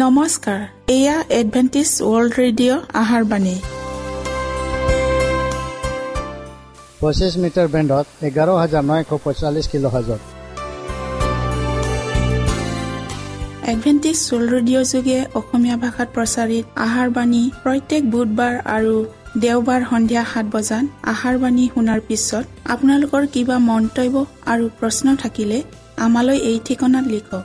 নমস্কাৰ এয়া Adventist World radio আহাৰ বাণী। পঁচিছ মিটাৰ বেণ্ডত এঘাৰ হাজাৰ নশ পঁয়তাল্লিছ kilohertz. Adventist World Radio যোগে অসমীয়া ভাষাত প্ৰচাৰিত আহাৰ বাণী প্ৰত্যেক বুধবাৰ আৰু দেওবাৰ সন্ধিয়া সাত বজাত আহাৰ বাণী শুনাৰ পিছত আপোনালোকৰ কিবা মন্তব্য আৰু প্ৰশ্ন থাকিলে আমালৈ এই ঠিকনাত লিখক।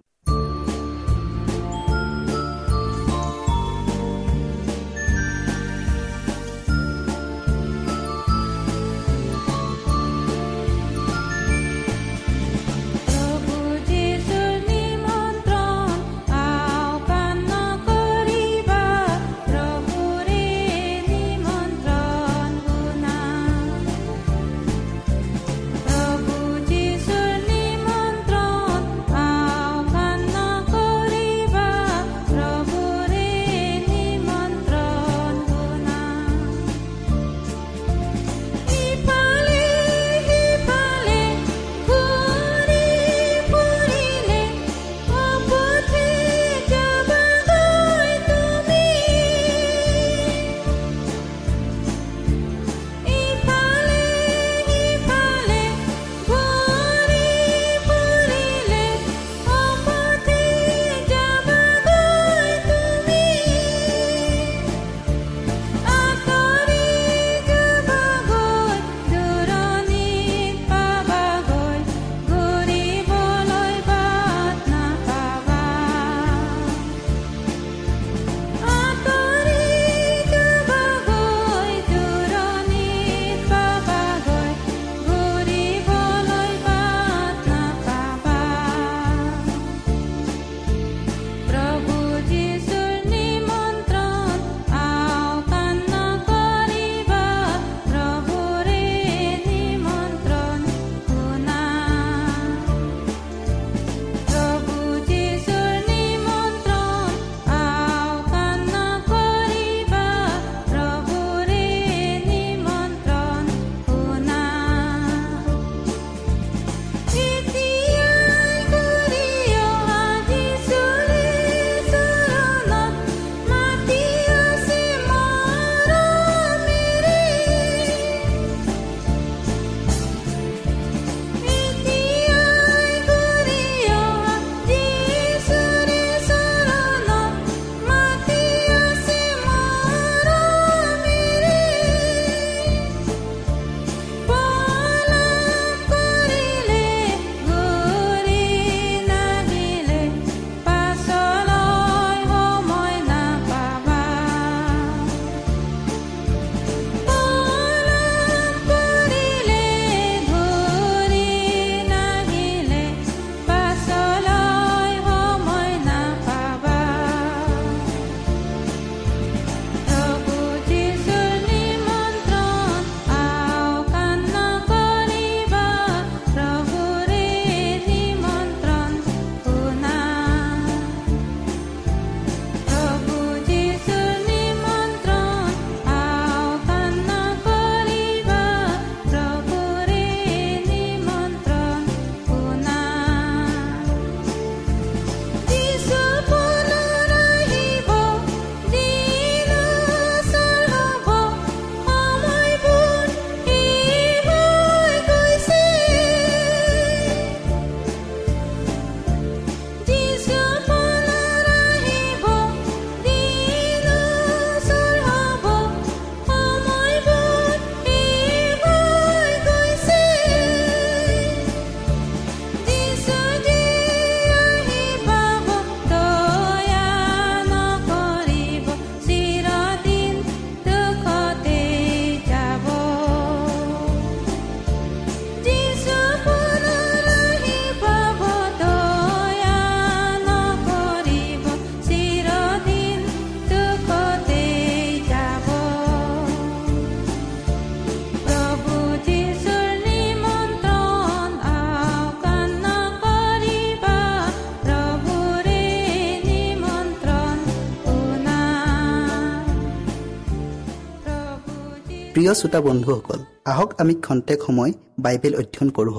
প্ৰিয় শ্ৰোতা বন্ধুসকল আহক আমি খন্তেক সময় বাইবেল অধ্যয়ন কৰোঁ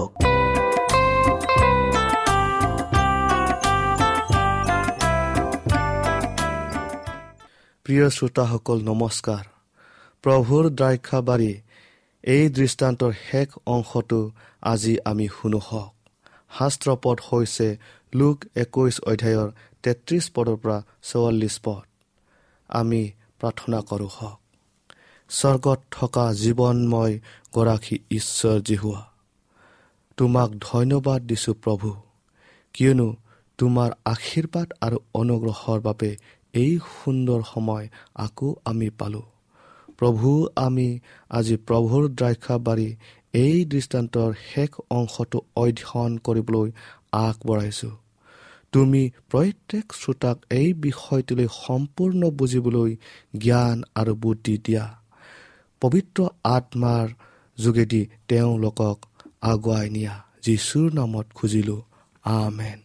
প্ৰিয় শ্ৰোতাসকল নমস্কাৰ। প্ৰভুৰ দ্ৰাক্ষাবাৰী এই দৃষ্টান্তৰ শেষ অংশটো আজি আমি শুনো হওক। শাস্ত্ৰপদ হৈছে লোক একৈশ অধ্যায়ৰ তেত্ৰিছ পদৰ পৰা চৌৱাল্লিছ পদ। আমি প্ৰাৰ্থনা কৰোঁ হওক। স্বৰ্গত থকা জীৱনময় গৰাকী ঈশ্বৰ জিহুৱা তোমাক ধন্যবাদ দিছোঁ প্ৰভু কিয়নো তোমাৰ আশীৰ্বাদ আৰু অনুগ্ৰহৰ বাবে এই সুন্দৰ সময় আকৌ আমি পালোঁ। প্ৰভু আমি আজি প্ৰভুৰ দ্ৰাক্ষাবাৰী এই দৃষ্টান্তৰ শেষ অংশটো অধ্যয়ন কৰিবলৈ আগবঢ়াইছোঁ। তুমি প্ৰত্যেক শ্ৰোতাক এই বিষয়টোলৈ সম্পূৰ্ণ বুজিবলৈ জ্ঞান আৰু বুদ্ধি দিয়া। পবিত্ৰ আত্মাৰ যোগেদি তেওঁলোকক আগুৱাই নিয়া। যীশুৰ নামত খুজিলোঁ আমেন।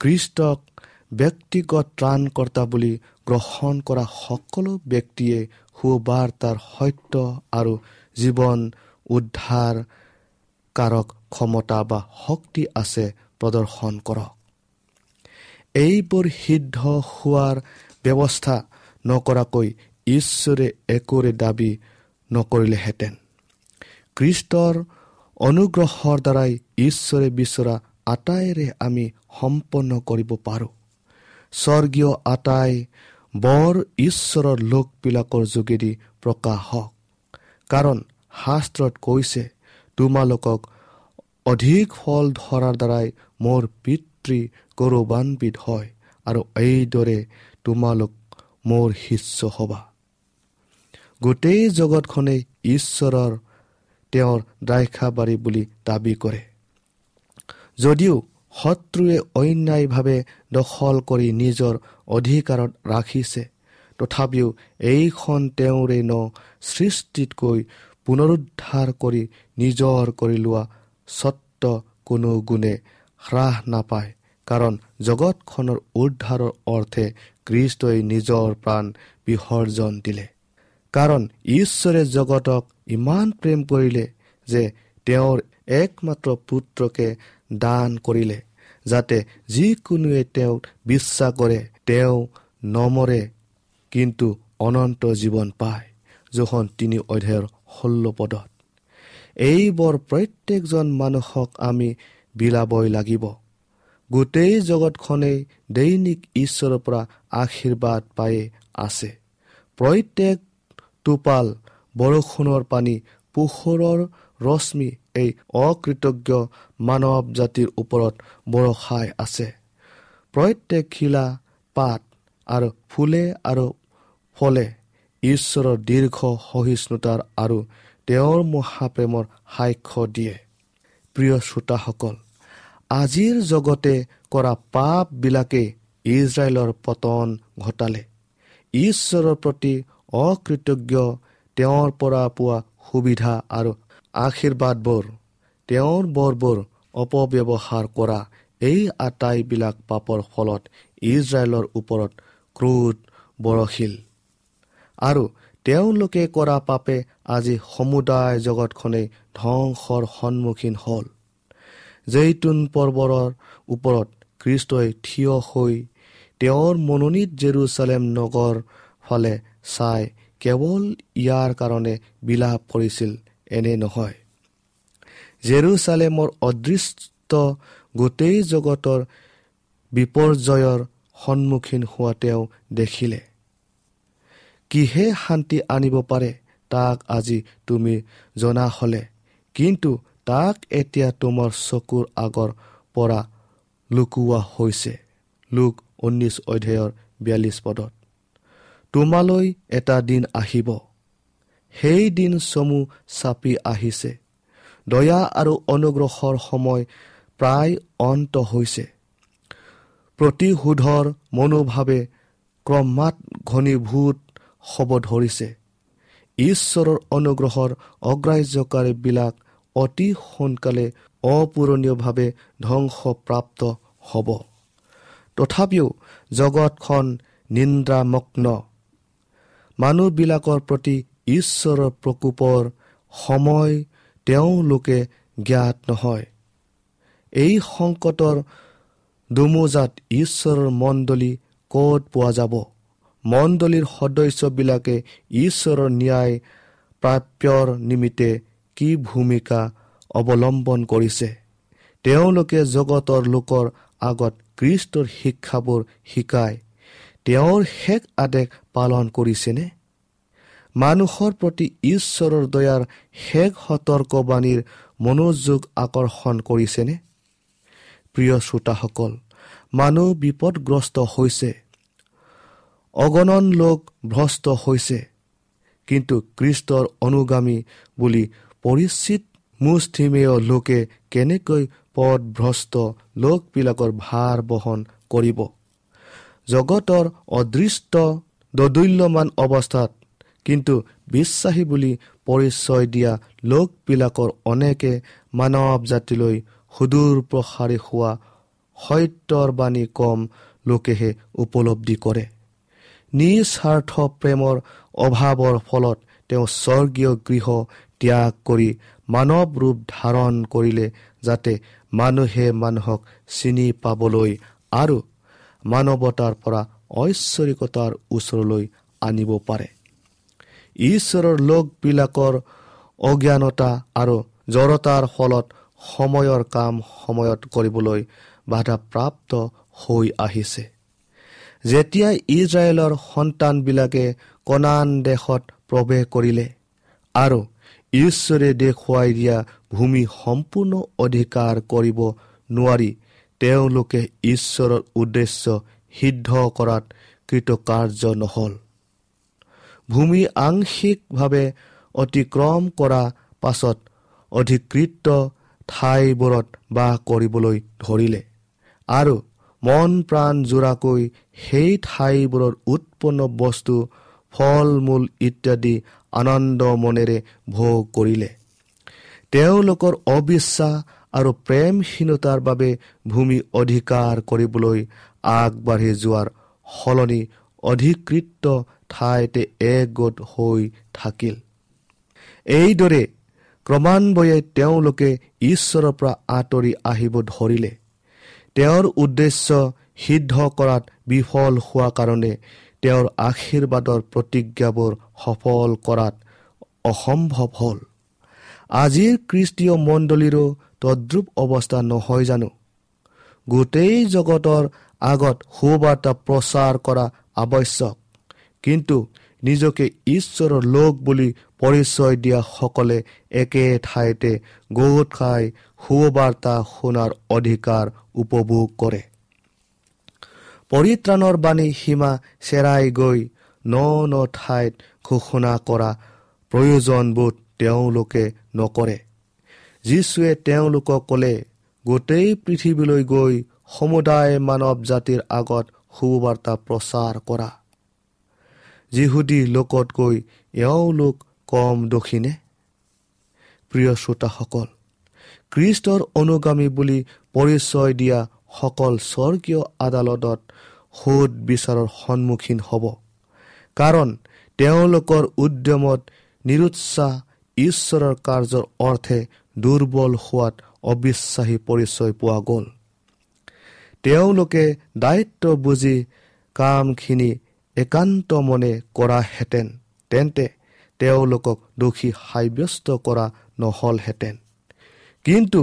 খ্ৰীষ্টক ব্যক্তিগত ত্ৰাণকৰ্তা বুলি গ্ৰহণ কৰা সকলো ব্যক্তিয়ে সুবাৰ্তাৰ সত্য আৰু জীৱন উদ্ধাৰ কাৰক ক্ষমতা বা শক্তি আছে প্ৰদৰ্শন কৰক। এইবোৰ সিদ্ধ হোৱাৰ ব্যৱস্থা নকৰাকৈ ঈশ্বৰে একোৰে দাবী নকৰিলেহেঁতেন। খ্ৰীষ্টৰ অনুগ্ৰহৰ দ্বাৰাই ঈশ্বৰে বিচৰা আটাইৰে আমি সম্পন্ন কৰিব পাৰোঁ। স্বৰ্গীয় আটাই বৰ ঈশ্বৰৰ লোকবিলাকৰ যোগেদি প্ৰকাশ হওক কাৰণ শাস্ত্ৰত কৈছে তোমালোকক অধিক ফল ধৰাৰ দ্বাৰাই মোৰ পিতৃ গৌৰৱান্বিত হয় আৰু এইদৰে তোমালোক মোৰ শিষ্য হ'বা। গোটেই জগতখনেই ঈশ্বৰৰ তেওঁৰ দ্ৰাক্ষাবাৰী বুলি দাবী কৰে। যদিও শত্ৰুৱে অন্যায়ভাৱে দখল কৰি নিজৰ অধিকাৰত ৰাখিছে তথাপিও এইখন তেওঁৰে ন সৃষ্টিতকৈ পুনৰুদ্ধাৰ কৰি নিজৰ কৰি লোৱা স্বত্ব কোনো গুণে হ্ৰাস নাপায় কাৰণ জগতখনৰ উদ্ধাৰৰ অৰ্থে কৃষ্টই নিজৰ প্ৰাণ বিসৰ্জন দিলে। কাৰণ ঈশ্বৰে জগতক ইমান প্ৰেম কৰিলে যে তেওঁৰ একমাত্ৰ পুত্ৰকে দান কৰিলে যাতে যিকোনোৱে তেওঁক বিশ্বাস কৰে তেওঁ নমৰে কিন্তু অনন্ত জীৱন পায়। যোখন তিনি অধ্যায়ৰ ষোল্ল পদত। এইবোৰ প্ৰত্যেকজন মানুহক আমি বিলাবই লাগিব। গোটেই জগতখনেই দৈনিক ঈশ্বৰৰ পৰা আশীৰ্বাদ পায়ে আছে। প্ৰত্যেক টোপাল বৰষুণৰ পানী পোহৰৰ ৰশ্মি এই অকৃতজ্ঞ মানৱ জাতিৰ ওপৰত বৰষাই আছে। প্ৰত্যেক শিলা পাত আৰু ফুলে আৰু ফলে ঈশ্বৰৰ দীৰ্ঘ সহিষ্ণুতাৰ আৰু তেওঁৰ মহাপ্ৰেমৰ সাক্ষ্য দিয়ে। প্ৰিয় শ্ৰোতাসকল আজিৰ জগতে কৰা পাপবিলাকে ইজৰাইলৰ পতন ঘটালে। ঈশ্বৰৰ প্ৰতি অকৃতজ্ঞ তেওঁৰ পৰা পোৱা সুবিধা আৰু আশীৰ্বাদবোৰ তেওঁৰ বৰবোৰ অপব্যৱহাৰ কৰা এই আটাইবিলাক পাপৰ ফলত ইজৰাইলৰ ওপৰত ক্ৰোধ বৰশীল আৰু তেওঁলোকে কৰা পাপে আজি সমুদায় জগতখনেই ধ্বংসৰ সন্মুখীন হ'ল। জেইতুন পৰ্বৰৰ ওপৰত খ্ৰীষ্টই থিয় হৈ তেওঁৰ মনোনীত জেৰুচালেম নগৰ ফালে চাই। কেৱল ইয়াৰ কাৰণে বিলাপ কৰিছিল এনে নহয়। জেৰুচালেমৰ অদৃষ্ট গোটেই জগতৰ বিপৰ্যয়ৰ সন্মুখীন হোৱা তেওঁ দেখিলে। কিহে শান্তি আনিব পাৰে তাক আজি তুমি জনা হ'লে। কিন্তু তাক এতিয়া তোমাৰ চকুৰ আগৰ পৰা লুকুওৱা হৈছে। লোক ঊনৈছ অধ্যায়ৰ বিয়াল্লিছ পদত। তোমালৈ এটা দিন আহিব। সেই দিন চমু চাপি আহিছে। দয়া আৰু অনুগ্ৰহৰ সময় প্ৰায় অন্ত হৈছে। প্ৰতিশোধৰ মনোভাৱে ক্ৰমাৎ ঘনীভূত হ'ব ধৰিছে। ঈশ্বৰৰ অনুগ্ৰহৰ অগ্ৰাহ্যকাৰীবিলাক অতি সোনকালে অপূৰণীয়ভাৱে ধ্বংসপ্ৰাপ্ত হ'ব। তথাপিও জগতখন নিন্দ্ৰামগ্ন। মানুহবিলাকৰ প্ৰতি ঈশ্বৰৰ প্ৰকোপৰ সময় তেওঁলোকে জ্ঞাত নহয়। এই সংকটৰ দুমোজাত ঈশ্বৰৰ মণ্ডলী ক'ত পোৱা যাব? মণ্ডলীৰ সদস্যবিলাকে ঈশ্বৰৰ ন্যায় প্ৰাপ্যৰ নিমিত্তে কি ভূমিকা অৱলম্বন কৰিছে? তেওঁলোকে জগতৰ লোকৰ আগত কৃষ্টৰ শিক্ষাবোৰ শিকাই তেওঁৰ শেষ আদেশ পালন কৰিছেনে? মানুহৰ প্ৰতি ঈশ্বৰৰ দয়াৰ শেষ সতৰ্কবাণীৰ মনোযোগ আকৰ্ষণ কৰিছেনে? প্ৰিয় শ্ৰোতাসকল মানুহ বিপদগ্ৰস্ত হৈছে। অগণন লোক ভ্ৰষ্ট হৈছে। কিন্তু কৃষ্টৰ অনুগামী বুলি পৰিচিত মুষ্টিমেয় লোকে কেনেকৈ পদভ্ৰষ্ট লোকবিলাকৰ ভাৰ বহন কৰিব? জগতৰ অদৃষ্ট দদুল্যমান অৱস্থাত। কিন্তু বিশ্বাসী বুলি পৰিচয় দিয়া লোকবিলাকৰ অনেকে মানৱ জাতিলৈ সুদূৰ প্ৰসাৰী হোৱা সত্যৰ বাণী কম লোকেহে উপলব্ধি কৰে। নিস্বাৰ্থ প্ৰেমৰ অভাৱৰ ফলত তেওঁ স্বৰ্গীয় গৃহ ত্যাগ কৰি মানৱ ৰূপ ধাৰণ কৰিলে যাতে মানুহে মানুহক চিনি পাবলৈ আৰু মানৱতাৰ পৰা ঐশ্বৰিকতাৰ ওচৰলৈ আনিব পাৰে। ঈশ্বৰৰ লোকবিলাকৰ অজ্ঞানতা আৰু জড়তাৰ ফলত সময়ৰ কাম সময়ত কৰিবলৈ বাধাপ্ৰাপ্ত হৈ আহিছে। যেতিয়া ইজৰাইলৰ সন্তানবিলাকে কণান দেশত প্ৰৱেশ কৰিলে আৰু ঈশ্বৰে দেখুৱাই দিয়া ভূমি সম্পূৰ্ণ অধিকাৰ কৰিব নোৱাৰি তেওঁলোকে ঈশ্বৰৰ উদ্দেশ্য সিদ্ধ কৰাত কৃতকাৰ্য নহ'ল। ভূমি আংশিকভাৱে অতিক্ৰম কৰা পাছত অধিকৃত ঠাইবোৰত বাস কৰিবলৈ ধৰিলে আৰু মন প্ৰাণ জোৰাকৈ সেই ঠাইবোৰৰ উৎপন্ন বস্তু ফল মূল ইত্যাদি আনন্দ মনেৰে ভোগ কৰিলে। তেওঁলোকৰ অবিশ্বাস আৰু প্ৰেমহীনতাৰ বাবে ভূমি অধিকাৰ কৰিবলৈ আগবাঢ়ি যোৱাৰ সলনি অধিকৃত ঠাইতে একগোট হৈ থাকিল। এইদৰে ক্ৰমান্বয়ে তেওঁলোকে ঈশ্বৰৰ পৰা আঁতৰি আহিব ধৰিলে। তেওঁৰ উদ্দেশ্য সিদ্ধ কৰাত বিফল হোৱা কাৰণে তেওঁৰ আশীৰ্বাদৰ প্ৰতিজ্ঞাবোৰ সফল কৰাত অসম্ভৱ হ'ল। আজিৰ খ্ৰীষ্টীয় মণ্ডলীৰো তদ্ৰুপ অৱস্থা নহয় জানো? গোটেই জগতৰ আগত সুবাৰ্তা প্ৰচাৰ কৰা আৱশ্যক। কিন্তু নিজকে ঈশ্বৰৰ লোক বুলি পৰিচয় দিয়াসকলে একে ঠাইতে গোট খাই সুবাৰ্তা শুনাৰ অধিকাৰ উপভোগ কৰে। পৰিত্ৰাণৰ বাণী সীমা চেৰাই গৈ ন ন ঠাইত ঘোষণা কৰা প্ৰয়োজনবোধ তেওঁলোকে নকৰে। যীশুৱে তেওঁলোকক ক'লে গোটেই পৃথিৱীলৈ গৈ সমুদায় মানৱ জাতিৰ আগত সুবাৰ্তা প্ৰচাৰ কৰা। যিহুদী লোকতকৈ এওঁলোক কম দোষীনে প্ৰিয় শ্ৰোতাসকল খ্ৰীষ্টৰ অনুগামী বুলি পৰিচয় দিয়া সকল স্বৰ্গীয় আদালতত সোধ বিচাৰৰ সন্মুখীন হ'ব। কাৰণ তেওঁলোকৰ উদ্যমত নিৰুৎসাহ ঈশ্বৰৰ কাৰ্যৰ অৰ্থে দুৰ্বল হোৱাত অবিশ্বাসী পৰিচয় পোৱা গ'ল। তেওঁলোকে দায়িত্ব বুজি কামখিনি একান্ত মনে কৰাহেঁতেন তেন্তে তেওঁলোকক দোষী সাব্যস্ত কৰা নহ'লহেঁতেন। কিন্তু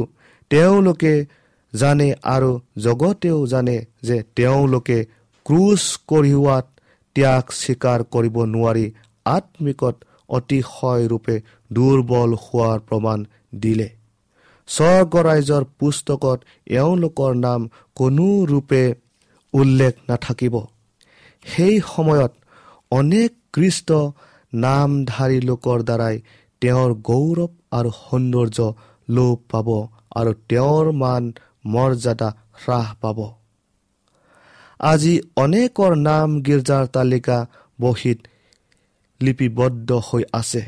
তেওঁলোকে জানে আৰু জগতেও জানে যে তেওঁলোকে ক্ৰুজ কঢ়িওৱাত ত্যাগ স্বীকাৰ কৰিব নোৱাৰি আত্মিকত অতিশয়ৰূপে দুৰ্বল হোৱাৰ প্ৰমাণ দিলে। স্বৰ্গ ৰাইজৰ পুস্তকত এওঁলোকৰ নাম কোনো ৰূপে উল্লেখ নাথাকিব। সেই সময়ত অনেক কৃষ্ট নামধাৰী লোকৰ দ্বাৰাই তেওঁৰ গৌৰৱ আৰু সৌন্দৰ্য লোপ পাব আৰু তেওঁৰ মান মৰ্যাদা হ্ৰাস পাব। আজি অনেকৰ নাম গীৰ্জাৰ তালিকা বহীত লিপিবদ্ধ হৈ আছে।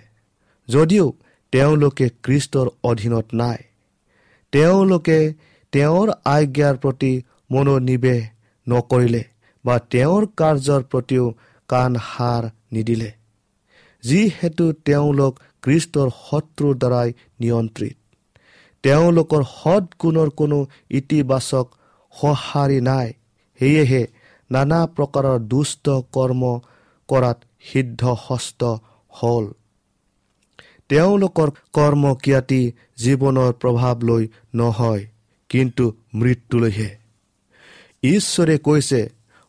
যদিও তেওঁলোকে কৃষ্টৰ অধীনত নাই তেওঁলোকে তেওঁৰ আজ্ঞাৰ প্ৰতি মনোনিৱেশ নকৰিলে বা তেওঁৰ কাৰ্যৰ প্ৰতিও কাণ সাৰ নিদিলে। যিহেতু তেওঁলোক খ্ৰীষ্টৰ শত্ৰুৰ দ্বাৰাই নিয়ন্ত্ৰিত। তেওঁলোকৰ সৎগুণৰ কোনো ইতিবাচক সঁহাৰি নাই। সেয়েহে নানা প্ৰকাৰৰ দুষ্ট কৰ্ম কৰাত সিদ্ধ হস্ত হ'ল। তেওঁলোকৰ কৰ্ম ক্যাতি জীৱনৰ প্ৰভাৱ লৈ নহয়। কিন্তু মৃত্যুলৈহে ঈশ্বৰে কৈছে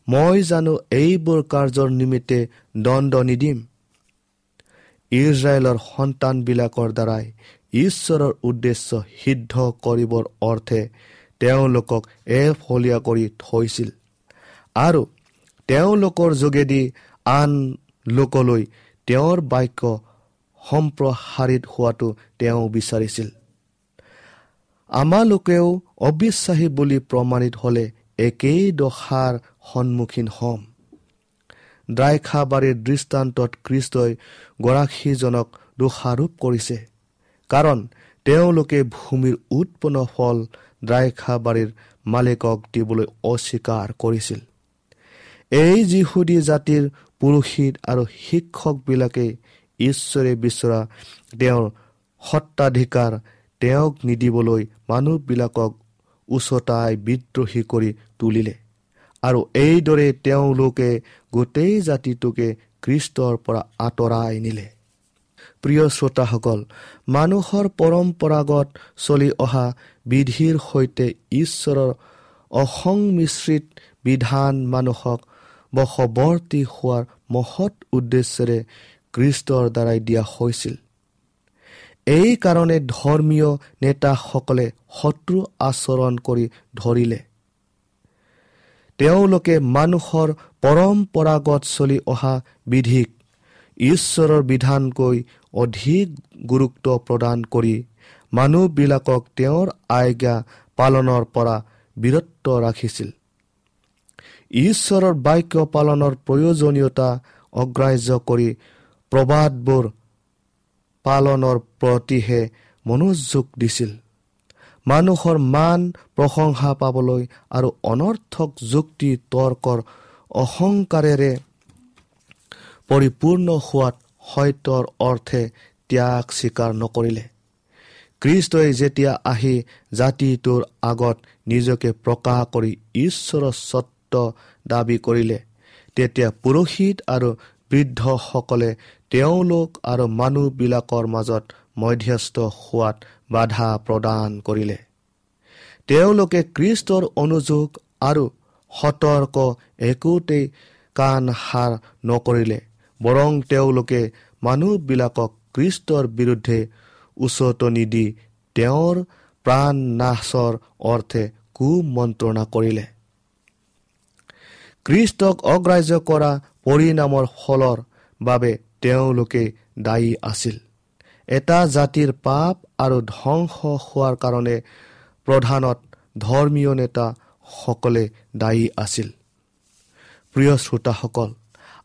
মই জানো এইবোৰ কাৰ্যৰ নিমিত্তে দণ্ড নিদিম। ইজৰাইলৰ সন্তানবিলাকৰ দ্বাৰাই ঈশ্বৰৰ উদ্দেশ্য সিদ্ধ কৰিবৰ অৰ্থে তেওঁলোকক এফলীয়া কৰি থৈছিল আৰু তেওঁলোকৰ যোগেদি আন লোকলৈ তেওঁৰ বাক্য সম্প্ৰসাৰিত হোৱাটো তেওঁ বিচাৰিছিল। আমালোকেও অবিশ্বাসী বুলি প্ৰমাণিত হ'লে একেই দশাৰ সন্মুখীন হ'ম। দ্ৰাইখাবাৰীৰ দৃষ্টান্তত খ্ৰীষ্টই গৰাকীজনক দোষাৰোপ কৰিছে কাৰণ তেওঁলোকে ভূমিৰ উৎপন্ন ফল দ্ৰাইখাবাৰীৰ মালিকক দিবলৈ অস্বীকাৰ কৰিছিল। এই যিহুদী জাতিৰ পুৰোহিত আৰু শিক্ষকবিলাকে ঈশ্বৰে বিচৰা তেওঁৰ সত্বাধিকাৰ তেওঁক নিদিবলৈ মানুহবিলাকক উচতাই বিদ্ৰোহী কৰি তুলিলে। আৰু এইদৰে তেওঁলোকে গোটেই জাতিটোকে খ্ৰীষ্টৰ পৰা আঁতৰাই নিলে। প্ৰিয় শ্ৰোতাসকল মানুহৰ পৰম্পৰাগত চলি অহা বিধিৰ সৈতে ঈশ্বৰৰ অসংমিশ্ৰিত বিধান মানুহক বশৱৰ্তী হোৱাৰ মহৎ উদ্দেশ্যেৰে খ্ৰীষ্টৰ দ্বাৰাই দিয়া হৈছিল। এই কাৰণে ধৰ্মীয় নেতাসকলে শত্ৰু আচৰণ কৰি ধৰিলে। তেওঁলোকে মানুহৰ পৰম্পৰাগত চলি অহা বিধিক ঈশ্বৰৰ বিধানকৈ অধিক গুৰুত্ব প্ৰদান কৰি মানুহবিলাকক তেওঁৰ আজ্ঞা পালনৰ পৰা বিৰত ৰাখিছিল। ঈশ্বৰৰ বাক্য পালনৰ প্ৰয়োজনীয়তা অগ্ৰাহ্য কৰি প্ৰবাদবোৰ পালনৰ প্ৰতিহে মনোযোগ দিছিল। মানুহৰ মান প্ৰশংসা পাবলৈ আৰু অনৰ্থক যুক্তি তৰ্কৰ অহংকাৰেৰে পৰিপূৰ্ণ হোৱাত সত্যৰ অৰ্থে ত্যাগ স্বীকাৰ নকৰিলে। খ্ৰীষ্টই যেতিয়া আহি জাতিটোৰ আগত নিজকে প্ৰকাশ কৰি ঈশ্বৰৰ স্বত্ব দাবী কৰিলে তেতিয়া পুৰোহিত আৰু বৃদ্ধসকলে তেওঁলোক আৰু মানুহবিলাকৰ মাজত মধ্যস্থ হোৱাত বাধা প্ৰদান কৰিলে। তেওঁলোকে খ্ৰীষ্টৰ অনুযোগ আৰু সতৰ্ক একোতেই কাণ সাৰ নকৰিলে বৰং তেওঁলোকে মানুহবিলাকক খ্ৰীষ্টৰ বিৰুদ্ধে উচতনি দি তেওঁৰ প্ৰাণ নাশৰ অৰ্থে কুমন্ত্ৰণা কৰিলে। খ্ৰীষ্টক অগ্ৰাহ্য কৰা পৰিণামৰ ফলৰ বাবে তেওঁলোকে দায়ী আছিল। এটা জাতিৰ পাপ আৰু ধ্বংস হোৱাৰ কাৰণে প্ৰধানত ধৰ্মীয় নেতাসকলে দায়ী আছিল। প্ৰিয় শ্ৰোতাসকল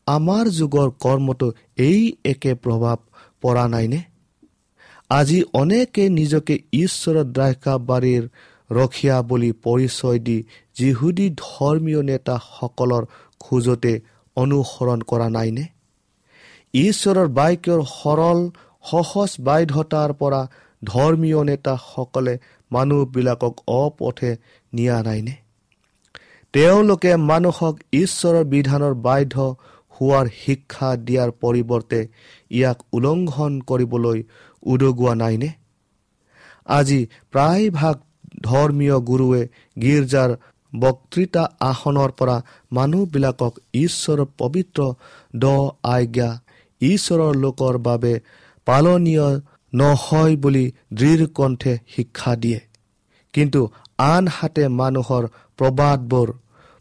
আমাৰ যুগৰ কৰ্মটো এই একে প্ৰভাৱ পৰা নাইনে? আজি অনেকে নিজকে ঈশ্বৰৰ দ্ৰাক্ষাবাৰীৰ ৰখীয়া বুলি পৰিচয় দি যিহুদী ধৰ্মীয় নেতাসকলৰ খোজতে অনুসৰণ কৰা নাইনে? ঈশ্বৰৰ বাক্যৰ সৰল সহজ বাধ্যতাৰ পৰা ধৰ্মীয় নেতাসকলে মানুহবিলাকক অপথে নিয়া নাইনে? তেওঁলোকে মানুহক ঈশ্বৰৰ বিধানৰ বাধ্য হোৱাৰ শিক্ষা দিয়াৰ পৰিৱৰ্তে ইয়াক উলংঘন কৰিবলৈ উদগোৱা নাইনে? আজি প্ৰায়ভাগ ধৰ্মীয় গুৰুৱে গীৰ্জাৰ বক্তৃতা আসনৰ পৰা মানুহবিলাকক ঈশ্বৰৰ পবিত্ৰ দ আজ্ঞা ঈশ্বৰৰ লোকৰ বাবে পালনীয় নহয় বুলি দৃঢ় কণ্ঠে শিক্ষা দিয়ে। কিন্তু আনহাতে মানুহৰ প্ৰবাদবোৰ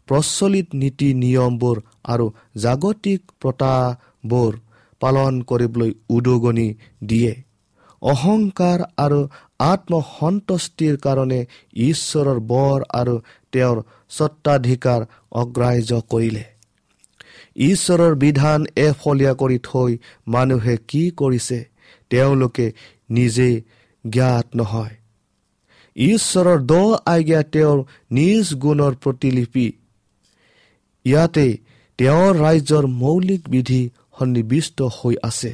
প্ৰচলিত নীতি নিয়মবোৰ আৰু জাগতিক প্ৰতাবোৰ পালন কৰিবলৈ উদগনি দিয়ে। অহংকাৰ আৰু আত্মসন্তুষ্টিৰ কাৰণে ঈশ্বৰৰ বৰ আৰু তেওঁৰ স্বত্বাধিকাৰ অগ্ৰাহ্য কৰিলে। ঈশ্বৰৰ বিধান এফলীয়া কৰি থৈ মানুহে কি কৰিছে তেওঁলোকে নিজেই জ্ঞাত নহয়। ঈশ্বৰৰ দ আজ্ঞা তেওঁৰ নিজ গুণৰ প্ৰতিলিপি। ইয়াতে তেওঁৰ ৰাজ্যৰ মৌলিক বিধি সন্নিৱিষ্ট হৈ আছে।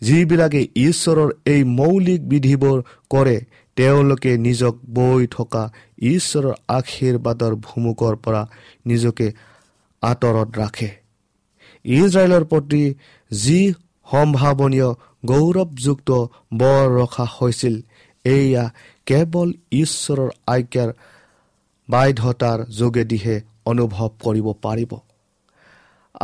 যিবিলাকে ঈশ্বৰৰ এই মৌলিক বিধিবোৰ কৰে তেওঁলোকে নিজক বৈ থকা ঈশ্বৰৰ আশীৰ্বাদৰ ভুমুকৰ পৰা নিজকে আঁতৰত ৰাখে। ইজৰাইলৰ প্ৰতি যি সম্ভাৱনীয় গৌৰৱযুক্ত বৰ ৰখা হৈছিল এয়া কেৱল ঈশ্বৰৰ আজ্ঞাৰ বাধ্যতাৰ যোগেদিহে অনুভৱ কৰিব পাৰিব।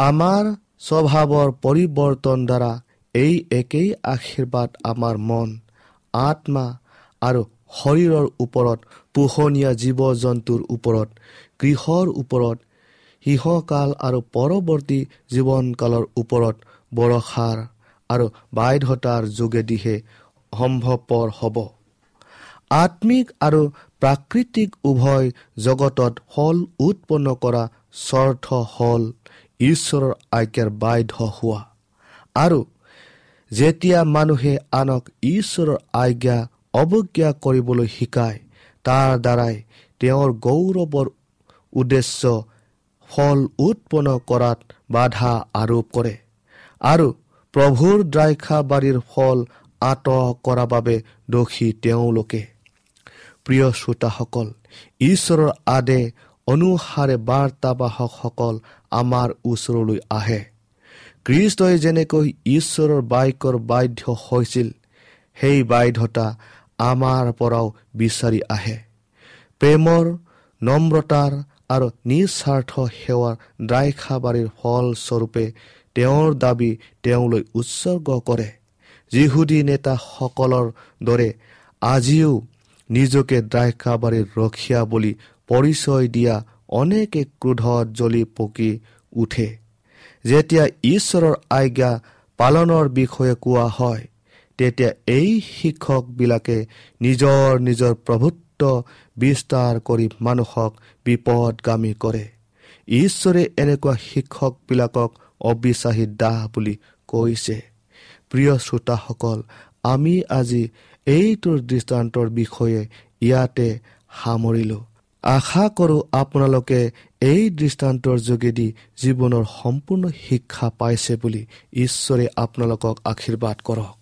আমাৰ স্বভাৱৰ পৰিৱৰ্তন দ্বাৰা এই একেই আশীৰ্বাদ আমাৰ মন আত্মা আৰু শৰীৰৰ ওপৰত পোহনীয়া জীৱ জন্তুৰ ওপৰত গৃহৰ ওপৰত শিশকাল আৰু পৰৱৰ্তী জীৱনকালৰ ওপৰত বৰষাৰ আৰু বাধ্যতাৰ যোগেদিহে সম্ভৱপৰ হ'ব। আত্মিক আৰু প্ৰাকৃতিক উভয় জগতত ফল উৎপন্ন কৰা স্বাৰ্থ হ'ল ঈশ্বৰৰ আজ্ঞাৰ বাধ্য হোৱা। আৰু যেতিয়া মানুহে আনক ঈশ্বৰৰ আজ্ঞা অৱজ্ঞা কৰিবলৈ শিকায়। তাৰ দ্বাৰাই তেওঁৰ গৌৰৱৰ উদ্দেশ্য ফল উৎপন্ন কৰাত বাধা আৰোপ কৰে আৰু প্ৰভুৰ দ্ৰাক্ষাবাৰীৰ ফল আঁত কৰাৰ বাবে দোষী তেওঁলোকে। প্ৰিয় শ্ৰোতাসকল ঈশ্বৰৰ আদে অনুসাৰে বাৰ্তাবাহকসকল আমাৰ ওচৰলৈ আহে। কৃষ্টই যেনেকৈ ঈশ্বৰৰ বাক্যৰ বাধ্য হৈছিল সেই বাধ্যতা আমাৰ পৰাও বিচাৰি আহে। প্ৰেমৰ নম্ৰতাৰ আৰু নিস্বাৰ্থ সেৱাৰ দ্ৰাক্ষাবাৰীৰ ফলস্বৰূপে তেওঁৰ দাবী তেওঁলৈ উৎসৰ্গ কৰে। যিহুদী নেতাসকলৰ দৰে আজিও নিজকে দ্ৰাক্ষাবাৰীৰ ৰখীয়া বুলি পৰিচয় দিয়া অনেকে ক্ৰোধত জ্বলি পকি উঠে। যেতিয়া ঈশ্বৰৰ আজ্ঞা পালনৰ বিষয়ে কোৱা হয় তেতিয়া এই শিক্ষকবিলাকে নিজৰ নিজৰ প্ৰভুত্ব বিস্তাৰ কৰি মানুহক বিপদগামী কৰে। ঈশ্বৰে এনেকুৱা শিক্ষকবিলাকক অবিশ্বাসী দাহ বুলি কৈছে। প্ৰিয় শ্ৰোতাসকল আমি আজি এইটোৰ দৃষ্টান্তৰ বিষয়ে ইয়াতে সামৰিলো। আশা কৰোঁ আপোনালোকে এই দৃষ্টান্তৰ যোগেদি জীৱনৰ সম্পূৰ্ণ শিক্ষা পাইছে বুলি ঈশ্বৰে আপোনালোকক আশীৰ্বাদ কৰক।